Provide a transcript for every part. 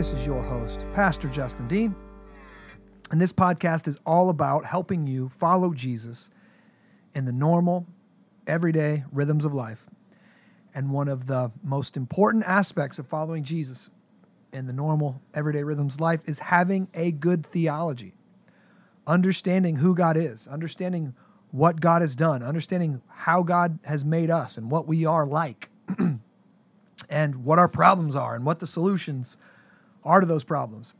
This is your host, Pastor Justin Dean. And this podcast is all about helping you follow Jesus in the normal, everyday rhythms of life. And one of the most important aspects of following Jesus in the normal, everyday rhythms of life is having a good theology, understanding who God is, understanding what God has done, understanding how God has made us and what we are like, and what our problems are and what the solutions are to those problems.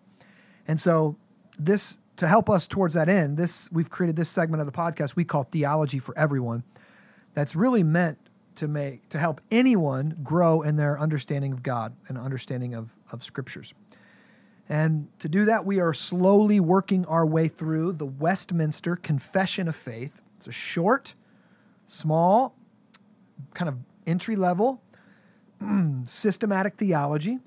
And so, this to help us towards that end, this we've created this segment of the podcast we call Theology for Everyone. That's really meant to make to help anyone grow in their understanding of God and understanding of, of scriptures. And to do that, we are slowly working our way through the Westminster Confession of Faith. It's a short, small, kind of entry level, systematic theology.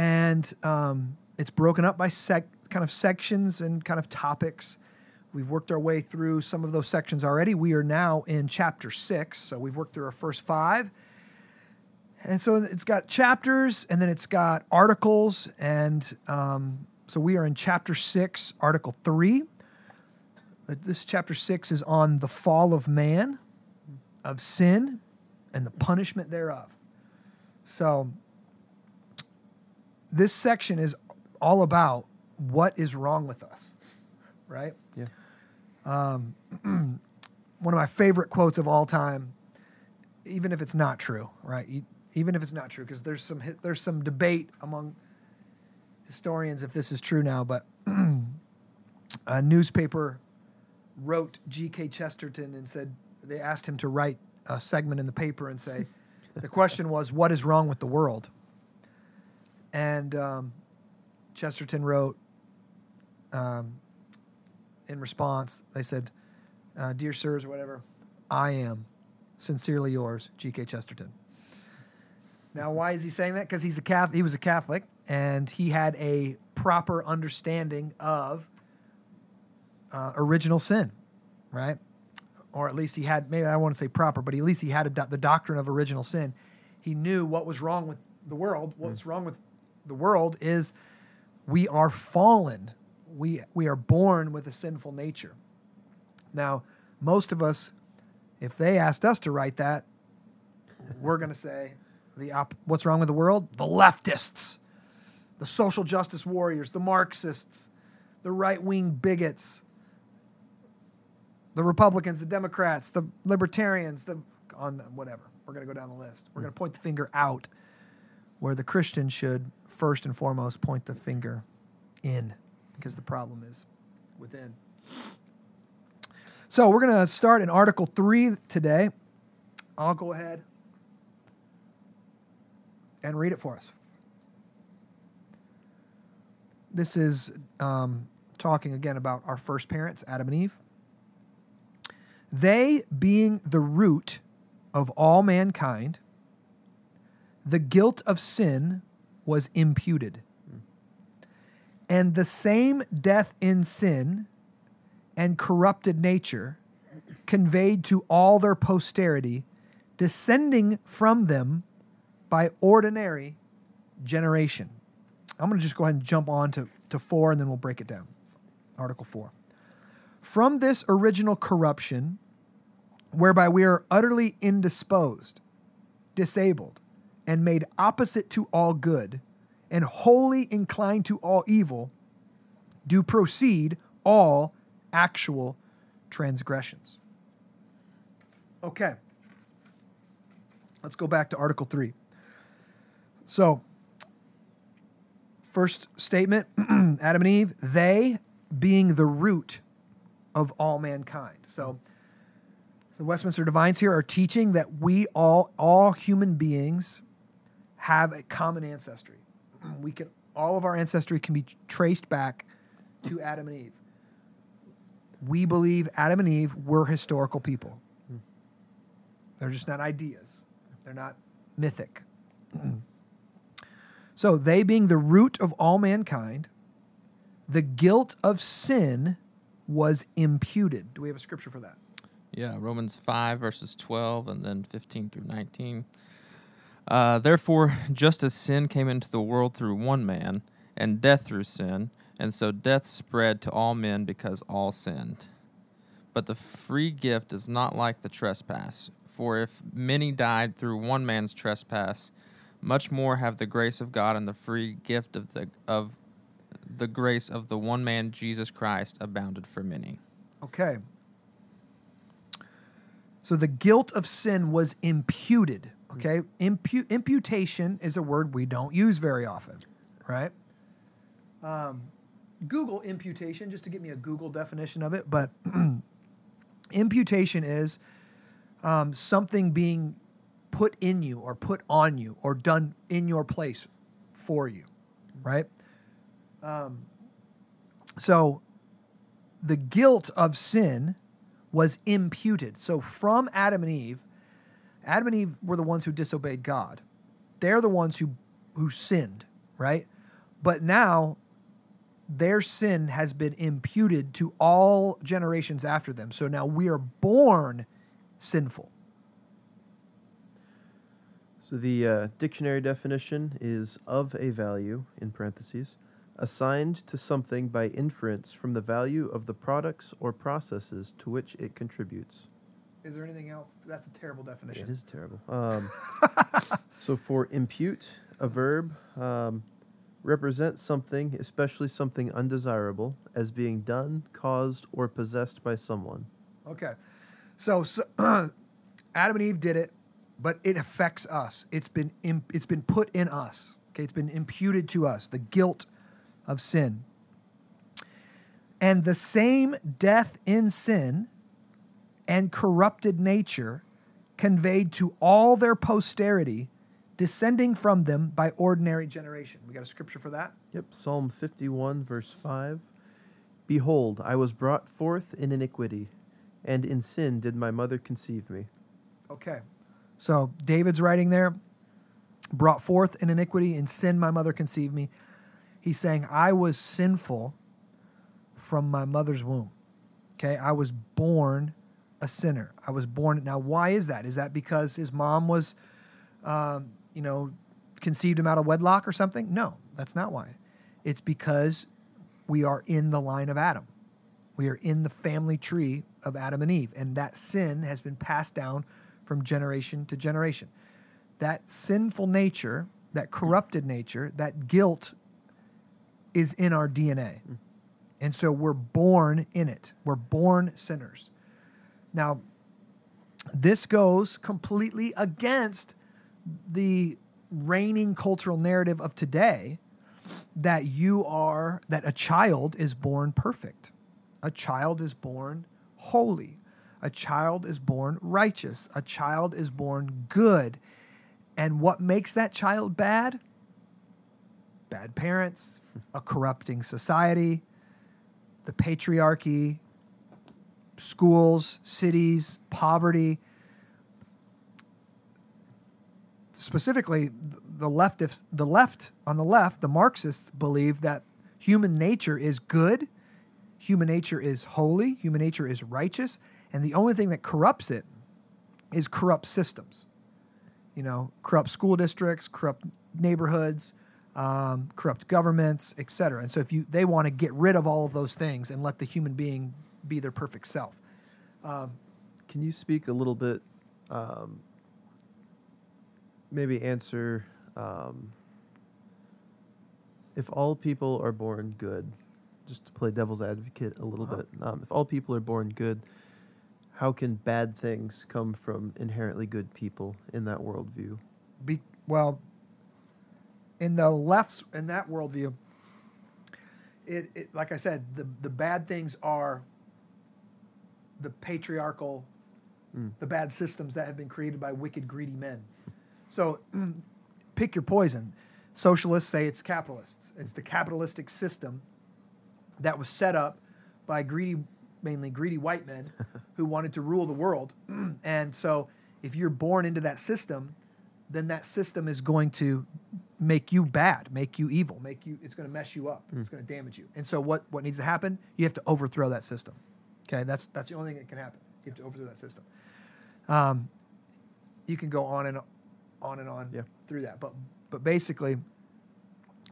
And um, it's broken up by sec- kind of sections and kind of topics. We've worked our way through some of those sections already. We are now in chapter six. So we've worked through our first five. And so it's got chapters and then it's got articles. And um, so we are in chapter six, article three. This chapter six is on the fall of man, of sin, and the punishment thereof. So this section is all about what is wrong with us, right? Yeah. Um, one of my favorite quotes of all time, even if it's not true, right? Even if it's not true, because there's some there's some debate among historians if this is true now, but a newspaper wrote G.K. Chesterton and said they asked him to write a segment in the paper and say the question was what is wrong with the world, and um, Chesterton wrote um, in response they said, uh, "Dear sirs, or whatever, I am sincerely yours, G.K. Chesterton." Now, why is he saying that? Because he's a Catholic. He was a Catholic, and he had a proper understanding of uh, original sin, right? Or at least he had, maybe I to say proper, but at least he had a, the doctrine of original sin. He knew what was wrong with the world. What's wrong with the world is we are fallen. We, we are born with a sinful nature. Now, most of us, if they asked us to write that, we're going to say, the op- what's wrong with the world? The leftists, the social justice warriors, the Marxists, the right wing bigots, the Republicans, the Democrats, the Libertarians, the on whatever. We're going to go down the list. We're going to point the finger out where the Christian should first and foremost point the finger in because the problem is within. So we're going to start in Article 3 today. I'll go ahead and read it for us. This is um, talking again about our first parents, Adam and Eve. They being the root of all mankind, the guilt of sin was imputed. And the same death in sin and corrupted nature conveyed to all their posterity, descending from them by ordinary generation. I'm going to just go ahead and jump on to, to four and then we'll break it down. Article four. From this original corruption, whereby we are utterly indisposed, disabled, and made opposite to all good, and wholly inclined to all evil, do proceed all actual transgressions. Okay. Let's go back to Article 3. So, first statement Adam and Eve, they being the root of all mankind. So, the Westminster Divines here are teaching that we all, all human beings, have a common ancestry. We can, all of our ancestry can be traced back to Adam and Eve. We believe Adam and Eve were historical people. Hmm. They're just not ideas. They're not mythic. so, they being the root of all mankind, the guilt of sin was imputed. Do we have a scripture for that? Yeah, Romans 5, verses 12, and then 15 through 19. Uh, therefore, just as sin came into the world through one man, and death through sin, and so death spread to all men because all sinned. But the free gift is not like the trespass. For if many died through one man's trespass, much more have the grace of God and the free gift of the of the grace of the one man Jesus Christ abounded for many. Okay. So the guilt of sin was imputed. Okay. Impu- imputation is a word we don't use very often, right? Um, Google imputation just to get me a Google definition of it. But imputation is um, something being put in you or put on you or done in your place for you, right? Um, so the guilt of sin was imputed. So from Adam and Eve, Adam and Eve were the ones who disobeyed God. They're the ones who who sinned, right? But now their sin has been imputed to all generations after them. So now we are born sinful. So the uh, dictionary definition is of a value, in parentheses, assigned to something by inference from the value of the products or processes to which it contributes. Is there anything else? That's a terrible definition. It is terrible. Um, so for impute, a verb um, represents something, especially something undesirable, as being done, caused, or possessed by someone. Okay. So, so Adam and Eve did it, but it affects us. It's been imp- it's been put in us. Okay, it's been imputed to us. The guilt of sin. And the same death in sin and corrupted nature conveyed to all their posterity, descending from them by ordinary generation. We got a scripture for that? Yep, Psalm 51, verse 5. Behold, I was brought forth in iniquity, and in sin did my mother conceive me. Okay. So David's writing there, brought forth in iniquity, in sin my mother conceived me. He's saying, I was sinful from my mother's womb. Okay. I was born a sinner. I was born. Now, why is that? Is that because his mom was, um, you know, conceived him out of wedlock or something? No, that's not why. It's because we are in the line of Adam. We are in the family tree of Adam and Eve, and that sin has been passed down from generation to generation. That sinful nature, that corrupted nature, that guilt is in our DNA. And so we're born in it. We're born sinners. Now, this goes completely against the reigning cultural narrative of today that you are, that a child is born perfect. A child is born holy. A child is born righteous. A child is born good. And what makes that child bad? Bad parents, a corrupting society, the patriarchy, schools, cities, poverty. Specifically, the leftists, the left on the left, the Marxists believe that human nature is good, human nature is holy, human nature is righteous, and the only thing that corrupts it is corrupt systems. You know, corrupt school districts, corrupt neighborhoods, um, corrupt governments, etc. And so, if you they want to get rid of all of those things and let the human being be their perfect self. Um, Can you speak a little bit, um, maybe answer um, if all people are born good, just to play devil's advocate a little Uh-huh. bit, um, if all people are born good, how can bad things come from inherently good people in that worldview? be well in the left in that worldview it, it like i said the, the bad things are the patriarchal the bad systems that have been created by wicked greedy men so pick your poison socialists say it's capitalists it's the capitalistic system that was set up by greedy mainly greedy white men who wanted to rule the world and so if you're born into that system then that system is going to make you bad, make you evil, make you it's going to mess you up. Hmm. It's going to damage you. And so what what needs to happen? You have to overthrow that system. Okay? That's that's the only thing that can happen. You have to overthrow that system. Um, you can go on and on and on Yeah. through that. But but basically,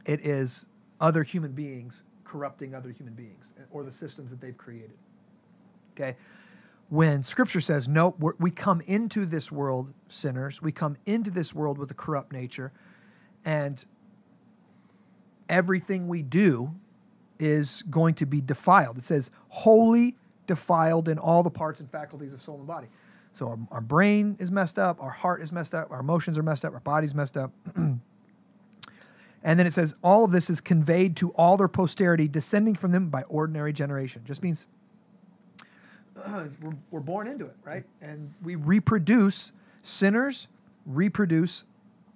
it is other human beings corrupting other human beings or the systems that they've created. Okay. When scripture says, no, we're, come into this world sinners, we come into this world with a corrupt nature, and everything we do is going to be defiled. It says, wholly defiled in all the parts and faculties of soul and body. So our, our brain is messed up, our heart is messed up, our emotions are messed up, our body's messed up. and then it says, all of this is conveyed to all their posterity, descending from them by ordinary generation. Just means we're, we're born into it, right? And we reproduce sinners, reproduce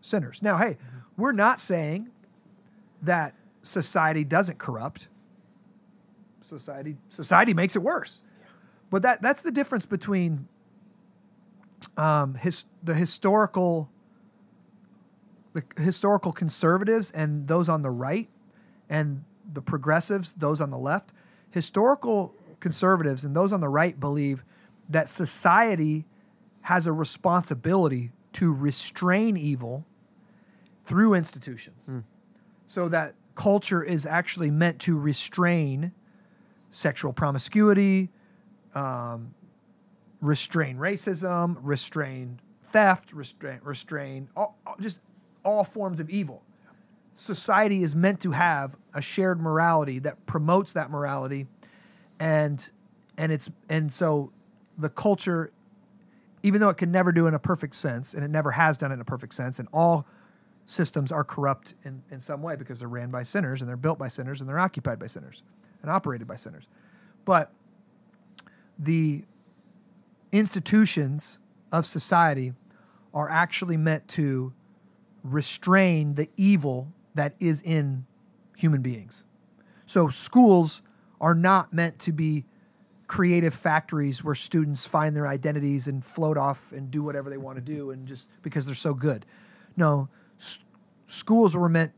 sinners. Now, hey, we're not saying that society doesn't corrupt. Society society makes it worse. But that that's the difference between um, his, the historical the historical conservatives and those on the right and the progressives, those on the left. Historical conservatives and those on the right believe that society has a responsibility to restrain evil through institutions. So that culture is actually meant to restrain sexual promiscuity, um, restrain racism, restrain theft, restrain, restrain all, just all forms of evil. Society is meant to have a shared morality that promotes that morality, and and it's and so the culture, even though it can never do in a perfect sense, and it never has done in a perfect sense, and all systems are corrupt in, in some way because they're ran by sinners and they're built by sinners and they're occupied by sinners and operated by sinners. But the institutions of society are actually meant to restrain the evil that is in human beings. So schools are not meant to be creative factories where students find their identities and float off and do whatever they want to do and just because they're so good. No, s- schools were meant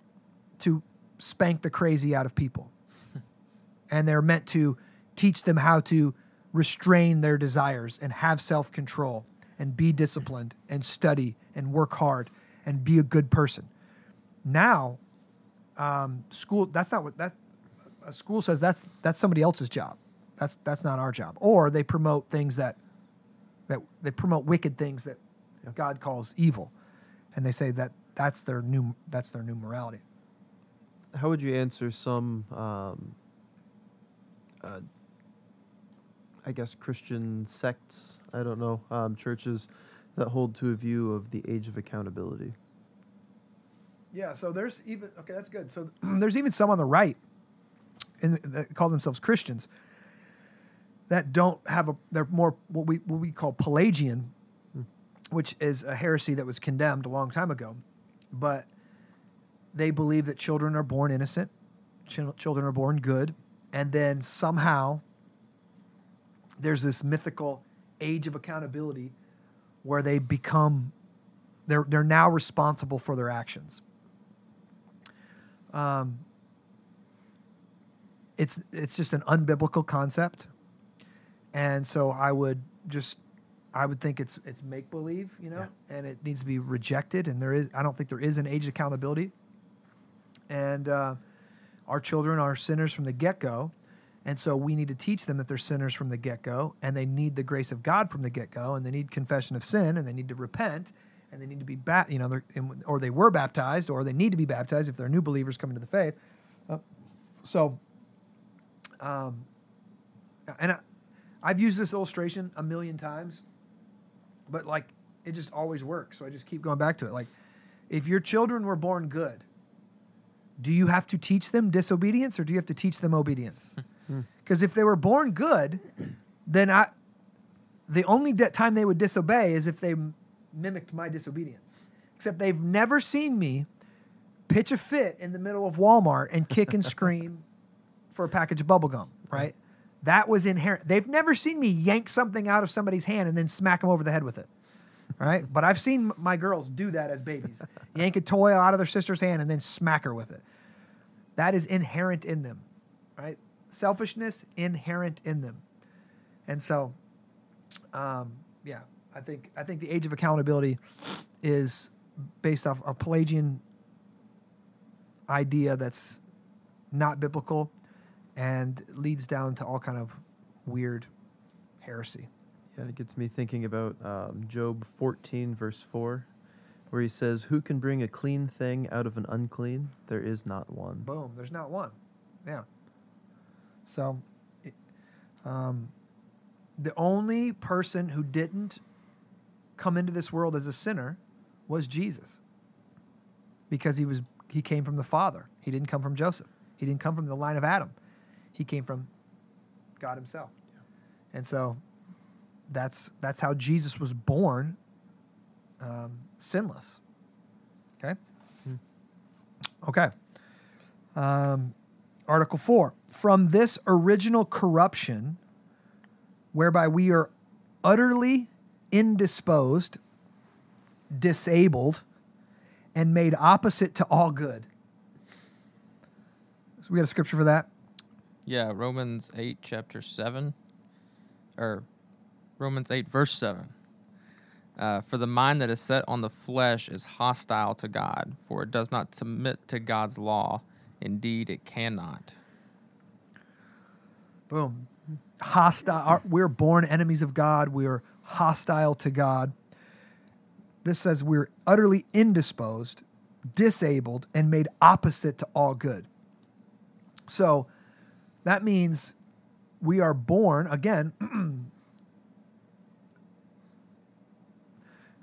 to spank the crazy out of people. and they're meant to teach them how to restrain their desires and have self-control and be disciplined and study and work hard and be a good person. Now, um, school that's not what that a school says that's that's somebody else's job. That's that's not our job. Or they promote things that that they promote wicked things that God calls evil, and they say that that's their new that's their new morality. How would you answer some, um, uh, I guess, Christian sects? I don't know, um, churches that hold to a view of the age of accountability. Yeah, so there's even okay, that's good. So there's even some on the right, and that call themselves Christians, that don't have a. They're more what we what we call Pelagian, which is a heresy that was condemned a long time ago, but they believe that children are born innocent, chil- children are born good, and then somehow there's this mythical age of accountability where they become they're they're now responsible for their actions. Um, it's it's just an unbiblical concept, and so I would just I would think it's it's make believe, you know, and it needs to be rejected. And there is I don't think there is an age of accountability, and uh, our children are sinners from the get go. And so we need to teach them that they're sinners from the get go, and they need the grace of God from the get go, and they need confession of sin, and they need to repent, and they need to be bat, you know, or they were baptized, or they need to be baptized if they're new believers coming to the faith. Uh, so, um, and I, I've used this illustration a million times, but like it just always works. So I just keep going back to it. Like, if your children were born good, do you have to teach them disobedience or do you have to teach them obedience? Because if they were born good, then I, the only de- time they would disobey is if they m- mimicked my disobedience. Except they've never seen me pitch a fit in the middle of Walmart and kick and scream for a package of bubble gum, right? That was inherent. They've never seen me yank something out of somebody's hand and then smack them over the head with it, right? But I've seen my girls do that as babies yank a toy out of their sister's hand and then smack her with it. That is inherent in them, right? Selfishness inherent in them. And so, um, yeah, I think I think the age of accountability is based off a Pelagian idea that's not biblical and leads down to all kind of weird heresy. Yeah, it gets me thinking about um, Job 14, verse 4, where he says, Who can bring a clean thing out of an unclean? There is not one. Boom. There's not one. Yeah. So, it, um, the only person who didn't come into this world as a sinner was Jesus, because he was he came from the Father. He didn't come from Joseph. He didn't come from the line of Adam. He came from God Himself. And so, that's that's how Jesus was born, um, sinless. Okay. Okay. Um, Article 4 From this original corruption, whereby we are utterly indisposed, disabled, and made opposite to all good. So we got a scripture for that. Yeah, Romans 8, chapter 7, or Romans 8, verse 7. Uh, for the mind that is set on the flesh is hostile to God, for it does not submit to God's law. Indeed, it cannot. Boom. Hostile. We're born enemies of God. We're hostile to God. This says we're utterly indisposed, disabled, and made opposite to all good. So that means we are born, again,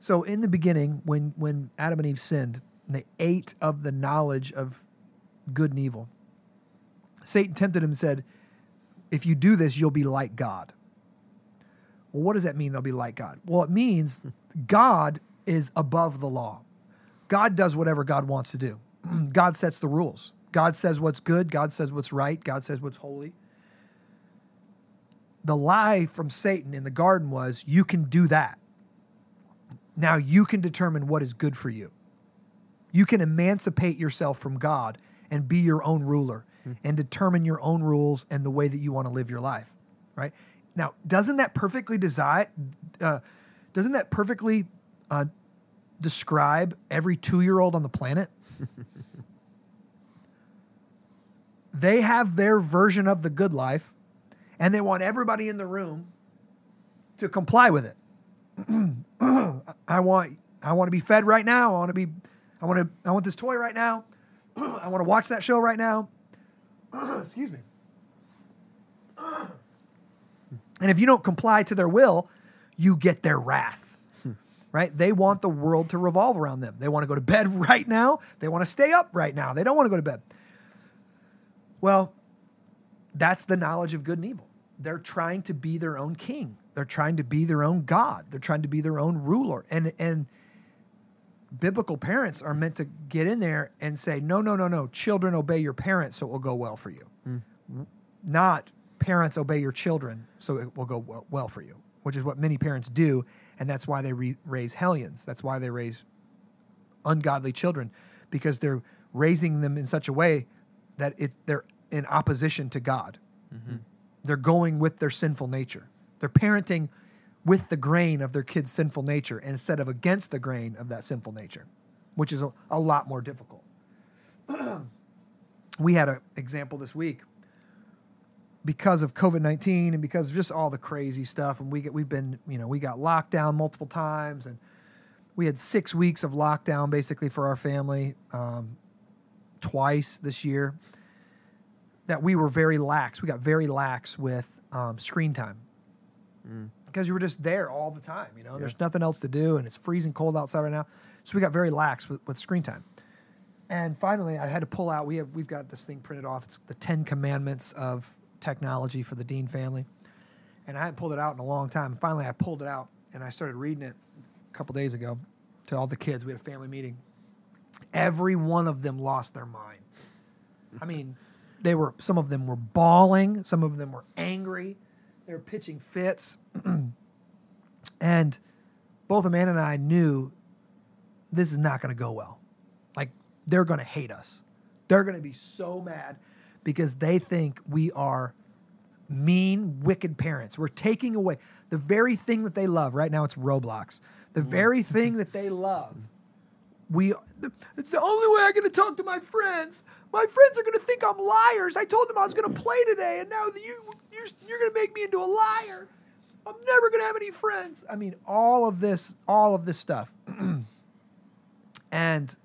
so in the beginning, when, when Adam and Eve sinned, they ate of the knowledge of good and evil, Satan tempted him and said, if you do this, you'll be like God. Well, what does that mean, they'll be like God? Well, it means God is above the law. God does whatever God wants to do. God sets the rules. God says what's good. God says what's right. God says what's holy. The lie from Satan in the garden was you can do that. Now you can determine what is good for you. You can emancipate yourself from God and be your own ruler and determine your own rules and the way that you want to live your life, right? Now, doesn't that perfectly design? Uh, doesn't that perfectly uh, describe every two-year-old on the planet? they have their version of the good life, and they want everybody in the room to comply with it. I want I want to be fed right now. I want to be I want to I want this toy right now. I want to watch that show right now. Excuse me. And if you don't comply to their will, you get their wrath. Right? They want the world to revolve around them. They want to go to bed right now. They want to stay up right now. They don't want to go to bed. Well, that's the knowledge of good and evil. They're trying to be their own king. They're trying to be their own God. They're trying to be their own ruler. And and biblical parents are meant to get in there and say, no, no, no, no. Children obey your parents so it will go well for you. Hmm. Not parents obey your children so it will go well, for you, which is what many parents do. And that's why they re- raise hellions. That's why they raise ungodly children because they're raising them in such a way that it, they're in opposition to God. Mm-hmm. They're going with their sinful nature. They're parenting with the grain of their kid's sinful nature instead of against the grain of that sinful nature, which is a, a lot more difficult. we had an example this week because of COVID nineteen and because of just all the crazy stuff, and we get we've been you know we got locked down multiple times, and we had six weeks of lockdown basically for our family, um, twice this year. That we were very lax. We got very lax with um, screen time because you were just there all the time. You know, there's nothing else to do, and it's freezing cold outside right now. So we got very lax with, with screen time. And finally, I had to pull out. We have we've got this thing printed off. It's the Ten Commandments of technology for the Dean family, and I hadn't pulled it out in a long time. And finally, I pulled it out and I started reading it a couple days ago to all the kids. We had a family meeting. Every one of them lost their mind. I mean, they were some of them were bawling, some of them were angry, they were pitching fits, and both Amanda and I knew this is not going to go well. Like they're going to hate us. They're going to be so mad because they think we are mean, wicked parents. We're taking away the very thing that they love. Right now, it's Roblox. The very mm. thing that they love, we it's the only way I'm going to talk to my friends. My friends are going to think I'm liars. I told them I was going to play today, and now you you're, you're going to make me into a liar. I'm never going to have any friends. I mean, all of this, all of this stuff, and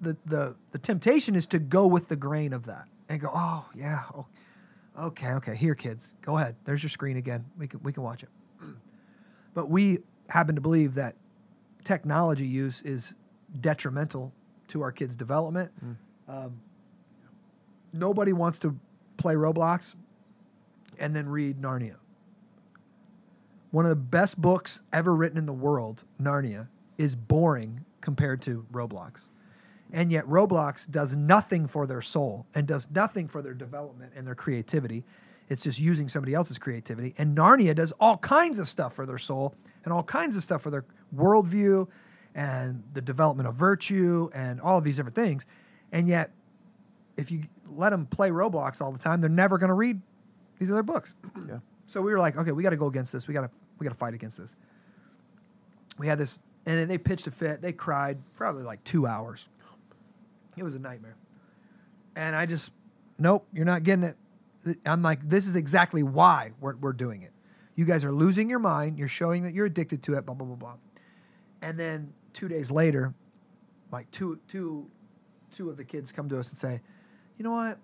the the the temptation is to go with the grain of that and go, oh yeah, okay, okay, here, kids, go ahead. There's your screen again. We can we can watch it. But we happen to believe that technology use is detrimental to our kids' development. Um, nobody wants to play Roblox and then read Narnia. One of the best books ever written in the world, Narnia, is boring compared to Roblox. And yet, Roblox does nothing for their soul and does nothing for their development and their creativity. It's just using somebody else's creativity. And Narnia does all kinds of stuff for their soul and all kinds of stuff for their worldview and the development of virtue and all of these different things. And yet, if you let them play Roblox all the time, they're never going to read these other books. Yeah. So we were like, okay, we got to go against this. We got to we got to fight against this. We had this, and then they pitched a fit. They cried probably like two hours. It was a nightmare. And I just, nope, you're not getting it. I'm like, this is exactly why we're, we're doing it. You guys are losing your mind. You're showing that you're addicted to it. Blah blah blah blah. And then two days later, like two two two of the kids come to us and say, you know what?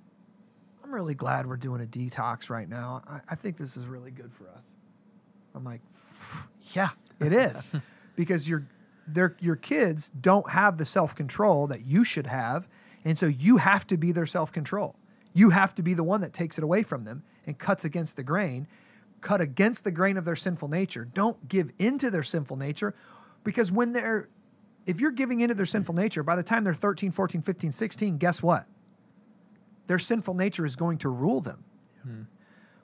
I'm really glad we're doing a detox right now. I, I think this is really good for us. I'm like, yeah, it is. because your their your kids don't have the self-control that you should have. And so you have to be their self-control. You have to be the one that takes it away from them and cuts against the grain, cut against the grain of their sinful nature. Don't give into their sinful nature because when they're if you're giving into their sinful nature, by the time they're 13, 14, 15, 16, guess what? Their sinful nature is going to rule them.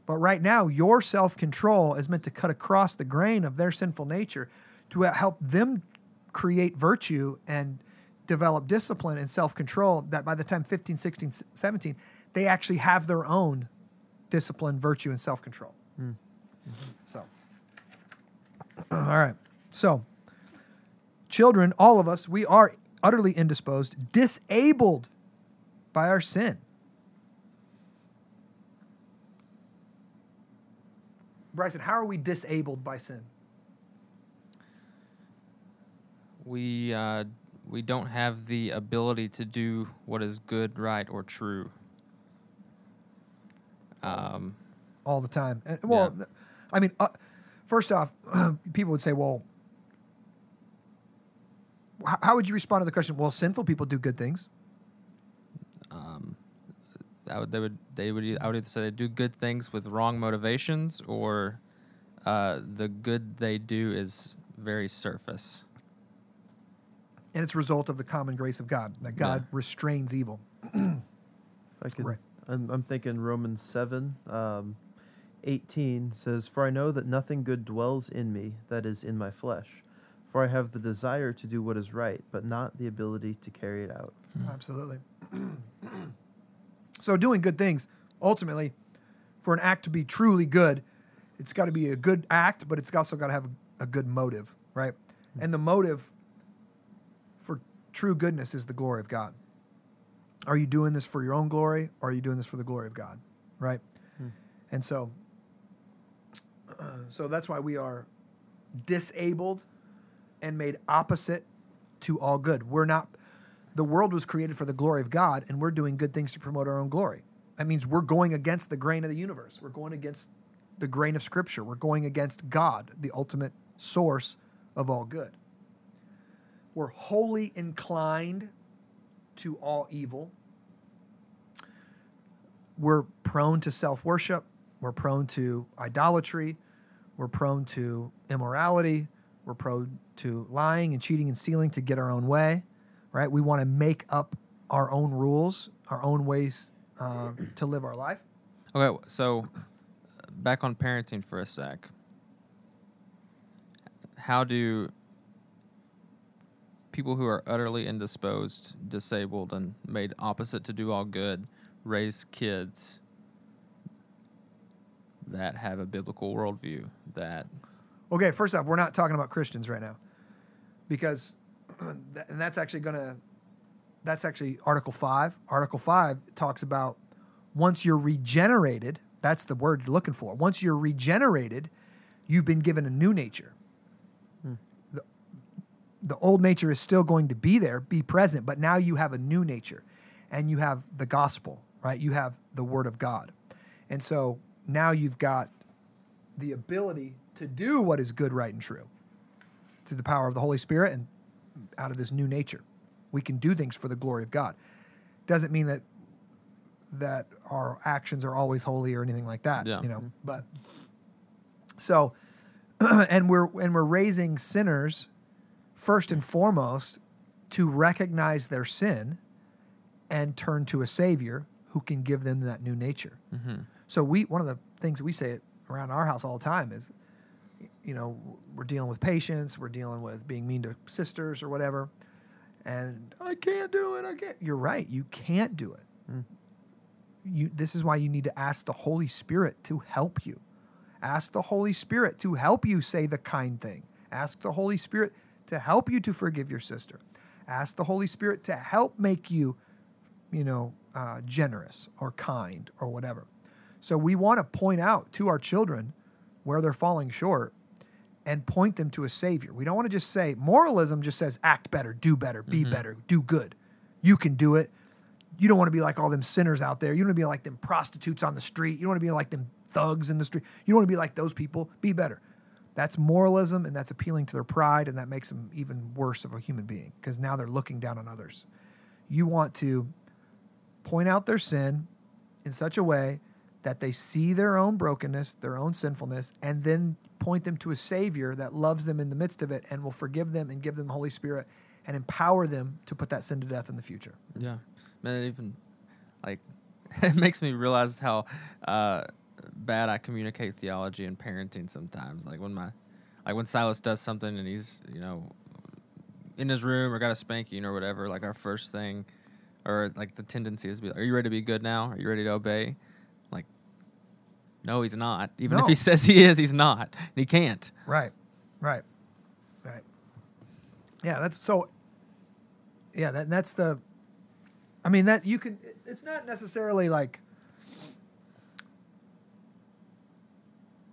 But right now, your self control is meant to cut across the grain of their sinful nature to help them create virtue and develop discipline and self control. That by the time 15, 16, 17, they actually have their own discipline, virtue, and self control. Hmm. So, all right. So, children, all of us, we are utterly indisposed, disabled by our sin. Bryson, how are we disabled by sin? We uh, we don't have the ability to do what is good, right, or true. Um, all the time. Well, Yeah. I mean, uh, first off, people would say, well, how would you respond to the question? Well, sinful people do good things. I would, they would they would I would either say they do good things with wrong motivations, or uh, the good they do is very surface. And it's a result of the common grace of God, that God Yeah. restrains evil. I could, Right. I'm, I'm thinking Romans 7, um, 18 says, For I know that nothing good dwells in me, that is, in my flesh. For I have the desire to do what is right, but not the ability to carry it out. Hmm. Absolutely. so, doing good things, ultimately, for an act to be truly good, it's got to be a good act, but it's also got to have a, a good motive, right? Hmm. And the motive for true goodness is the glory of God. Are you doing this for your own glory, or are you doing this for the glory of God, right? Hmm. And so, so that's why we are disabled and made opposite to all good. We're not the world was created for the glory of God, and we're doing good things to promote our own glory. That means we're going against the grain of the universe. We're going against the grain of Scripture. We're going against God, the ultimate source of all good. We're wholly inclined to all evil. We're prone to self worship. We're prone to idolatry. We're prone to immorality. We're prone to lying and cheating and stealing to get our own way, right? We want to make up our own rules, our own ways uh, to live our life. Okay, so back on parenting for a sec. How do people who are utterly indisposed, disabled, and made opposite to do all good raise kids that have a biblical worldview that Okay, first off, we're not talking about Christians right now. Because and that's actually going to that's actually article 5 article 5 talks about once you're regenerated that's the word you're looking for. Once you're regenerated you've been given a new nature. Hmm. The, the old nature is still going to be there be present but now you have a new nature. And you have the gospel right? You have the word of god. And so now you've got the ability to do what is good right and true through the power of the Holy Spirit and out of this new nature. We can do things for the glory of God. Doesn't mean that that our actions are always holy or anything like that. Yeah. You know, mm-hmm. but so and we're and we're raising sinners first and foremost to recognize their sin and turn to a savior who can give them that new nature. Mm-hmm. So we one of the things we say around our house all the time is you know, we're dealing with patience, we're dealing with being mean to sisters or whatever. And I can't do it. I can't. You're right. You can't do it. You this is why you need to ask the Holy Spirit to help you. Ask the Holy Spirit to help you say the kind thing. Ask the Holy Spirit to help you to forgive your sister. Ask the Holy Spirit to help make you, you know, uh, generous or kind or whatever. So we want to point out to our children where they're falling short and point them to a savior. We don't want to just say moralism just says act better, do better, be mm-hmm. better, do good. You can do it. You don't want to be like all them sinners out there. You don't want to be like them prostitutes on the street. You don't want to be like them thugs in the street. You don't want to be like those people. Be better. That's moralism and that's appealing to their pride and that makes them even worse of a human being because now they're looking down on others. You want to point out their sin in such a way that they see their own brokenness, their own sinfulness, and then point them to a Savior that loves them in the midst of it and will forgive them and give them the Holy Spirit and empower them to put that sin to death in the future. Yeah, man. It even like it makes me realize how uh, bad I communicate theology and parenting sometimes. Like when my like when Silas does something and he's you know in his room or got a spanking or whatever. Like our first thing, or like the tendency is to be like, "Are you ready to be good now? Are you ready to obey?" No, he's not. Even if he says he is, he's not. He can't. Right, right, right. Yeah, that's so. Yeah, that that's the. I mean that you can. It's not necessarily like.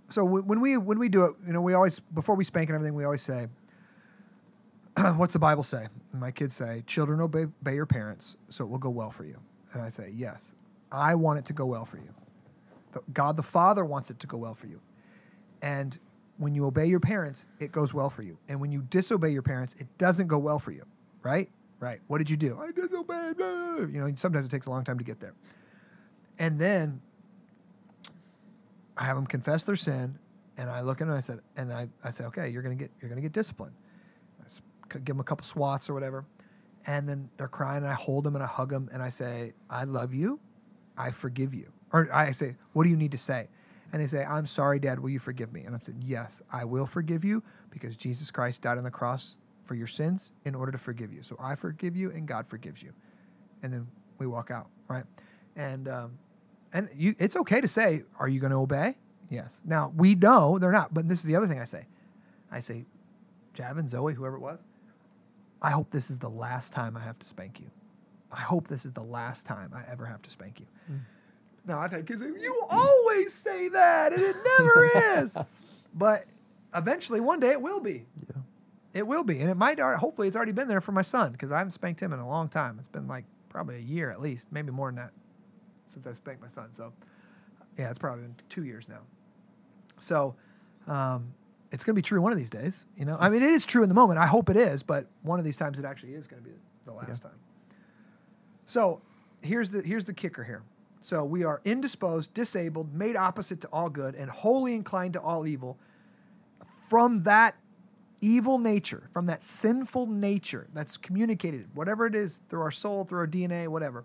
So wh- when we when we do it, you know, we always before we spank and everything, we always say, "What's the Bible say?" And my kids say, "Children obey, obey your parents, so it will go well for you." And I say, "Yes, I want it to go well for you. God the Father wants it to go well for you." And when you obey your parents, it goes well for you. And when you disobey your parents, it doesn't go well for you. Right? Right. What did you do? I disobeyed. blah." You know, sometimes it takes a long time to get there. And then I have them confess their sin, and I look at them and I said, and I, I say, okay, you're gonna get you're gonna get disciplined. I give them a couple swats or whatever, and then they're crying, and I hold them and I hug them, and I say, I love you, I forgive you, or I say, what do you need to say? And they say, I'm sorry, Dad. Will you forgive me? And I'm saying, Yes, I will forgive you because Jesus Christ died on the cross for your sins in order to forgive you. So I forgive you, and God forgives you. And then we walk out, right? And um, and you, it's okay to say, "Are you going to obey?" Yes. Now we know they're not, but this is the other thing I say. I say, Javin, Zoe, whoever it was, I hope this is the last time I have to spank you. I hope this is the last time I ever have to spank you. Now I've had kids "You always say that, and it never is." But eventually, one day, it will be. Yeah. It will be, and it might. Hopefully, it's already been there for my son because I haven't spanked him in a long time. It's been like probably a year at least, maybe more than that, since I've spanked my son. So, yeah, it's probably been two years now. So, um, it's going to be true one of these days. You know, I mean, it is true in the moment. I hope it is, but one of these times, it actually is going to be the last time. So, here's the here's the kicker here. So we are indisposed, disabled, made opposite to all good, and wholly inclined to all evil. From that evil nature, from that sinful nature that's communicated, whatever it is, through our soul, through our DNA, whatever,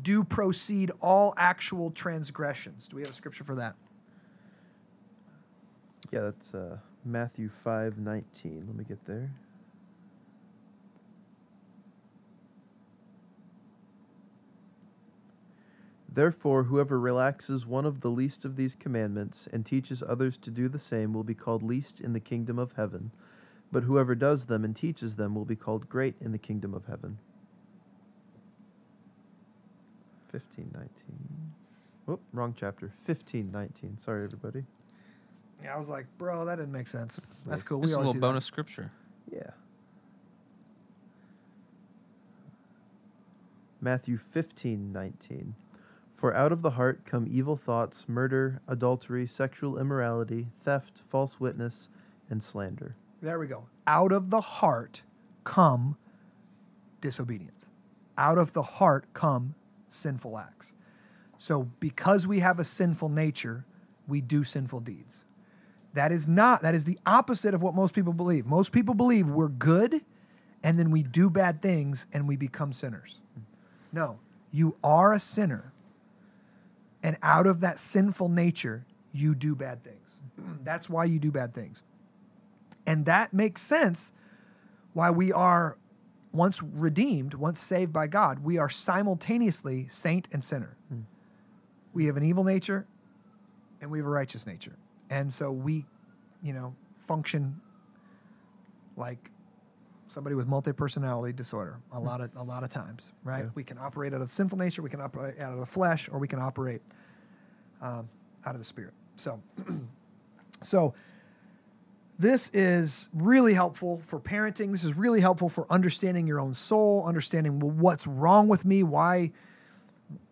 do proceed all actual transgressions. Do we have a scripture for that? Yeah, that's uh, Matthew five nineteen. Let me get there. Therefore, whoever relaxes one of the least of these commandments and teaches others to do the same will be called least in the kingdom of heaven. but whoever does them and teaches them will be called great in the kingdom of heaven. 1519. Whoop, wrong chapter. 1519. Sorry, everybody. Yeah, I was like, bro, that didn't make sense. That's cool. This We is a little do that. bonus scripture. Yeah. Matthew 15, 19. For out of the heart come evil thoughts, murder, adultery, sexual immorality, theft, false witness, and slander. There we go. Out of the heart come disobedience. Out of the heart come sinful acts. So because we have a sinful nature, we do sinful deeds. That is not that is the opposite of what most people believe. Most people believe we're good and then we do bad things and we become sinners. No, you are a sinner. And out of that sinful nature, you do bad things. That's why you do bad things. And that makes sense why we are, once redeemed, once saved by God, we are simultaneously saint and sinner. Hmm. We have an evil nature and we have a righteous nature. And so we, you know, function like somebody with multi-personality disorder a lot of a lot of times, right? Yeah. We can operate out of sinful nature, we can operate out of the flesh, or we can operate um, out of the spirit. So, so this is really helpful for parenting. This is really helpful for understanding your own soul, understanding well, what's wrong with me, why,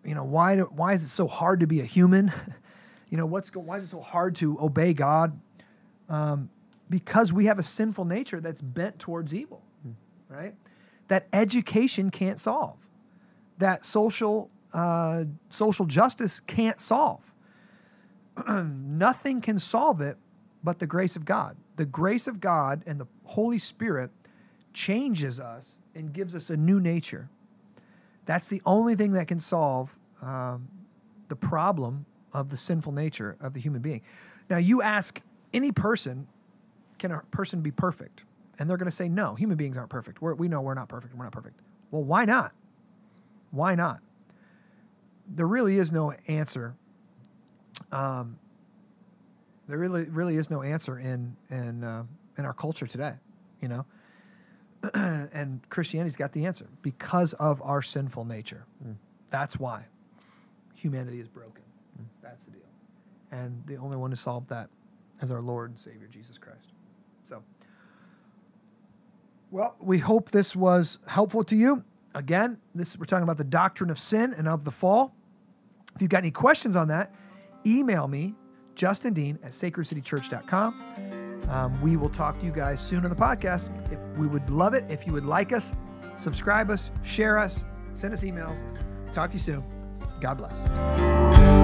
you know, why do- why is it so hard to be a human? you know, what's go, why is it so hard to obey God? Um, because we have a sinful nature that's bent towards evil, right? That education can't solve, that social uh, social justice can't solve. Nothing can solve it but the grace of God. The grace of God and the Holy Spirit changes us and gives us a new nature. That's the only thing that can solve um, the problem of the sinful nature of the human being. Now, you ask any person, can a person be perfect? And they're going to say, no, human beings aren't perfect. We're, we know we're not perfect. We're not perfect. Well, why not? Why not? There really is no answer. Um, there really, really is no answer in in uh, in our culture today, you know. and Christianity's got the answer because of our sinful nature. That's why humanity is broken. That's the deal. And the only one who solved that is our Lord and Savior Jesus Christ. Well, we hope this was helpful to you. Again, this we're talking about the doctrine of sin and of the fall. If you've got any questions on that, email me, Justin Dean at sacredcitychurch.com. Um, we will talk to you guys soon on the podcast. If we would love it if you would like us, subscribe us, share us, send us emails. Talk to you soon. God bless.